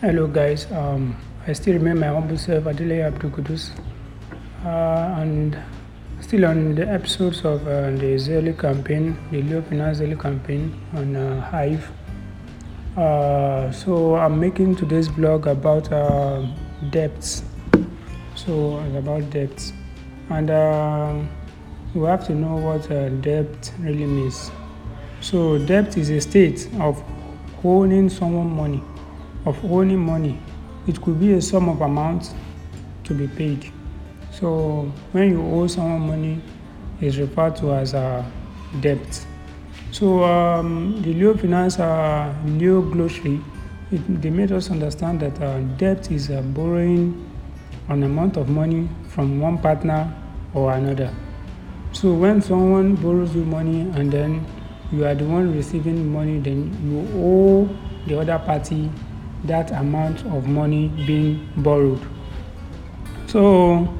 Hello guys, um, I still remain my humble self Adile Abdul Qudus, uh, and still on the episodes of uh, the Zealy campaign, the Leo Finance Zealy campaign on uh, Hive. Uh, so I'm making today's blog about uh, debts. So about debts, and uh, we have to know what debt really means. So debt is a state of owing someone money, of owing money. It could be a sum of amount to be paid. So when you owe someone money, it's referred to as a debt. So um, the Leo Finance uh, Leo glossary, it, they made us understand that uh, debt is uh, borrowing an amount of money from one partner or another. So when someone borrows you money and then you are the one receiving money, then you owe the other party that amount of money being borrowed. So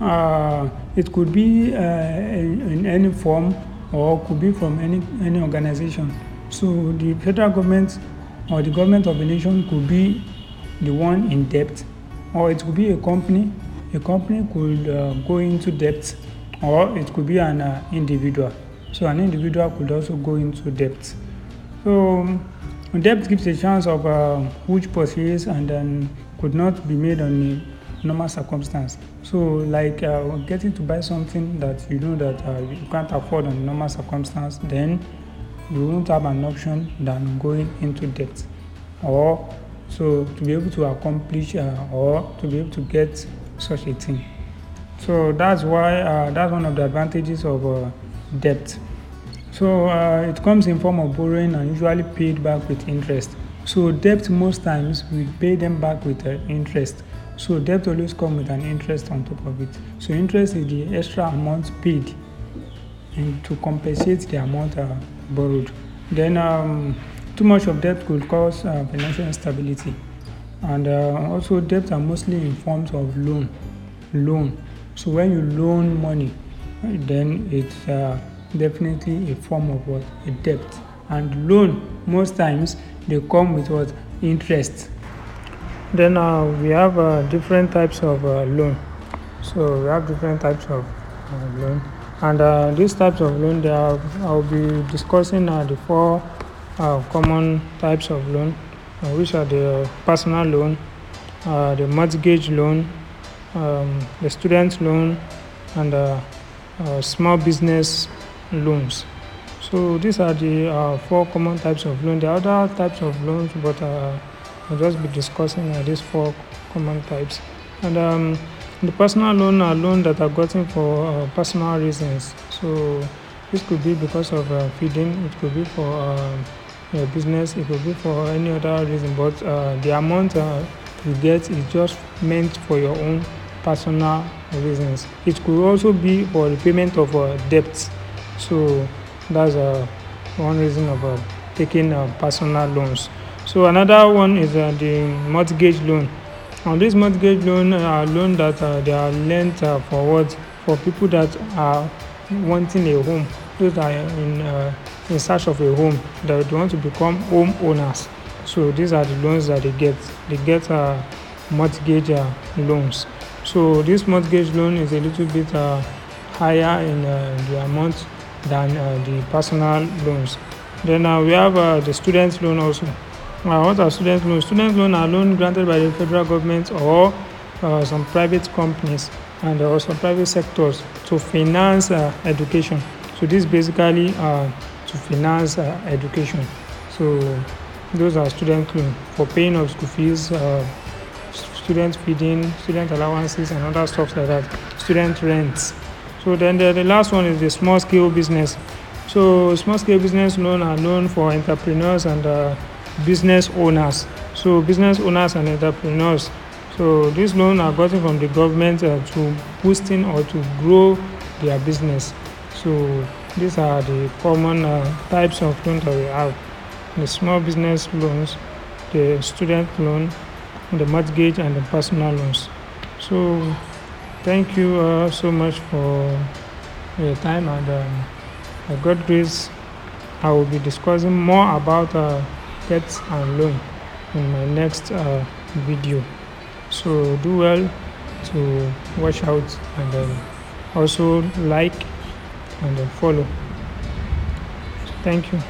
uh, it could be uh, in, in, any form or could be from any, any organization. So the federal government or the government of a nation could be the one in debt, or it could be a company. A company could uh, go into debt, or it could be an uh, individual. So an individual could also go into debt. So debt gives a chance of uh, huge purchase and then could not be made on a normal circumstance. So like uh, getting to buy something that you know that uh, you can't afford on normal circumstance, then you won't have an option than going into debt. Or so to be able to accomplish uh, or to be able to get such a thing. So that's why uh, that's one of the advantages of uh, debt. So uh, it comes in form of borrowing and usually paid back with interest. So debt most times we pay them back with uh, interest. So debt always comes with an interest on top of it. So interest is the extra amount paid and to compensate the amount uh, borrowed. Then um, too much of debt could cause uh, financial instability. And uh, also debt are mostly in forms of loan. Loan. So when you loan money, then it's uh, definitely a form of what? A debt. And loan most times they come with what? Interest. Then uh, we have uh, different types of uh, loan. So we have different types of uh, loan. And uh, these types of loan are i'll be discussing uh, the four common types of loan which are the personal loan the mortgage loan um, the student loan and small business loans. So these are the uh, four common types of loans. There are other types of loans, but uh, I'll just be discussing uh, these four common types. And um, the personal loan are loans that are gotten for uh, personal reasons. So this could be because of uh, feeding, it could be for uh, your business, it could be for any other reason. But the amount you get is just meant for your own personal reasons. It could also be for repayment of debts. So that's uh, one reason of uh, taking uh, personal loans. So another one is uh, the mortgage loan. On this mortgage loan are loan that uh, they are lent uh, for what for people that are wanting a home. Those that are in uh, in search of a home that they want to become home owners. So these are the loans that they get. They get uh, mortgage uh, loans. So this mortgage loan is a little bit uh, higher in uh, the amount than uh, the personal loans. Then uh, we have uh, the student loan also. what are student loans? Student loan are loans granted by the federal government or some private companies and also private sectors to finance education. So this basically to finance education. So those are student loan for paying of school fees, uh, student feeding, student allowances, and other stuff like that. Student rents. So then the, the last one is the small scale business. So small scale business loan are known for entrepreneurs and uh, business owners. So business owners and entrepreneurs. So these loans are gotten from the government uh, to boosting or to grow their business. So these are the common uh, types of loans that we have: the small business loans, the student loan, the mortgage, and the personal loans. So thank you uh, so much for your time and um, God grace I will be discussing more about uh, debt and loan in my next uh, video. So do well to watch out and then also like and then follow. Thank you